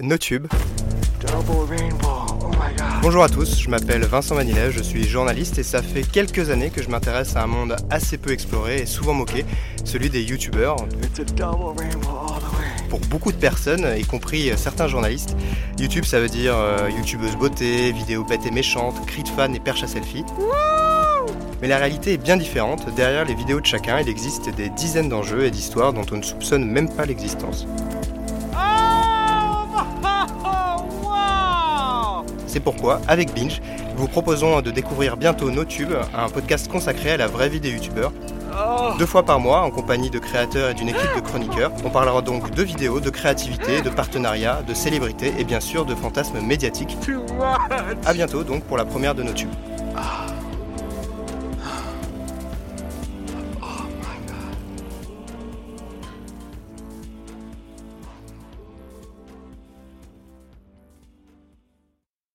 NoTube. Bonjour à tous, je m'appelle Vincent Manilet, je suis journaliste et ça fait quelques années que je m'intéresse à un monde assez peu exploré et souvent moqué, celui des youtubeurs. Pour beaucoup de personnes, y compris certains journalistes, YouTube ça veut dire euh, youtubeuse beauté, vidéo bête et méchante, cri de fan et perche à selfie. Mais la réalité est bien différente. Derrière les vidéos de chacun, il existe des dizaines d'enjeux et d'histoires dont on ne soupçonne même pas l'existence. C'est pourquoi, avec Binge, nous vous proposons de découvrir bientôt NoTube, un podcast consacré à la vraie vie des youtubeurs. Deux fois par mois, en compagnie de créateurs et d'une équipe de chroniqueurs, on parlera donc de vidéos, de créativité, de partenariats, de célébrités et bien sûr de fantasmes médiatiques. A bientôt donc pour la première de NoTube.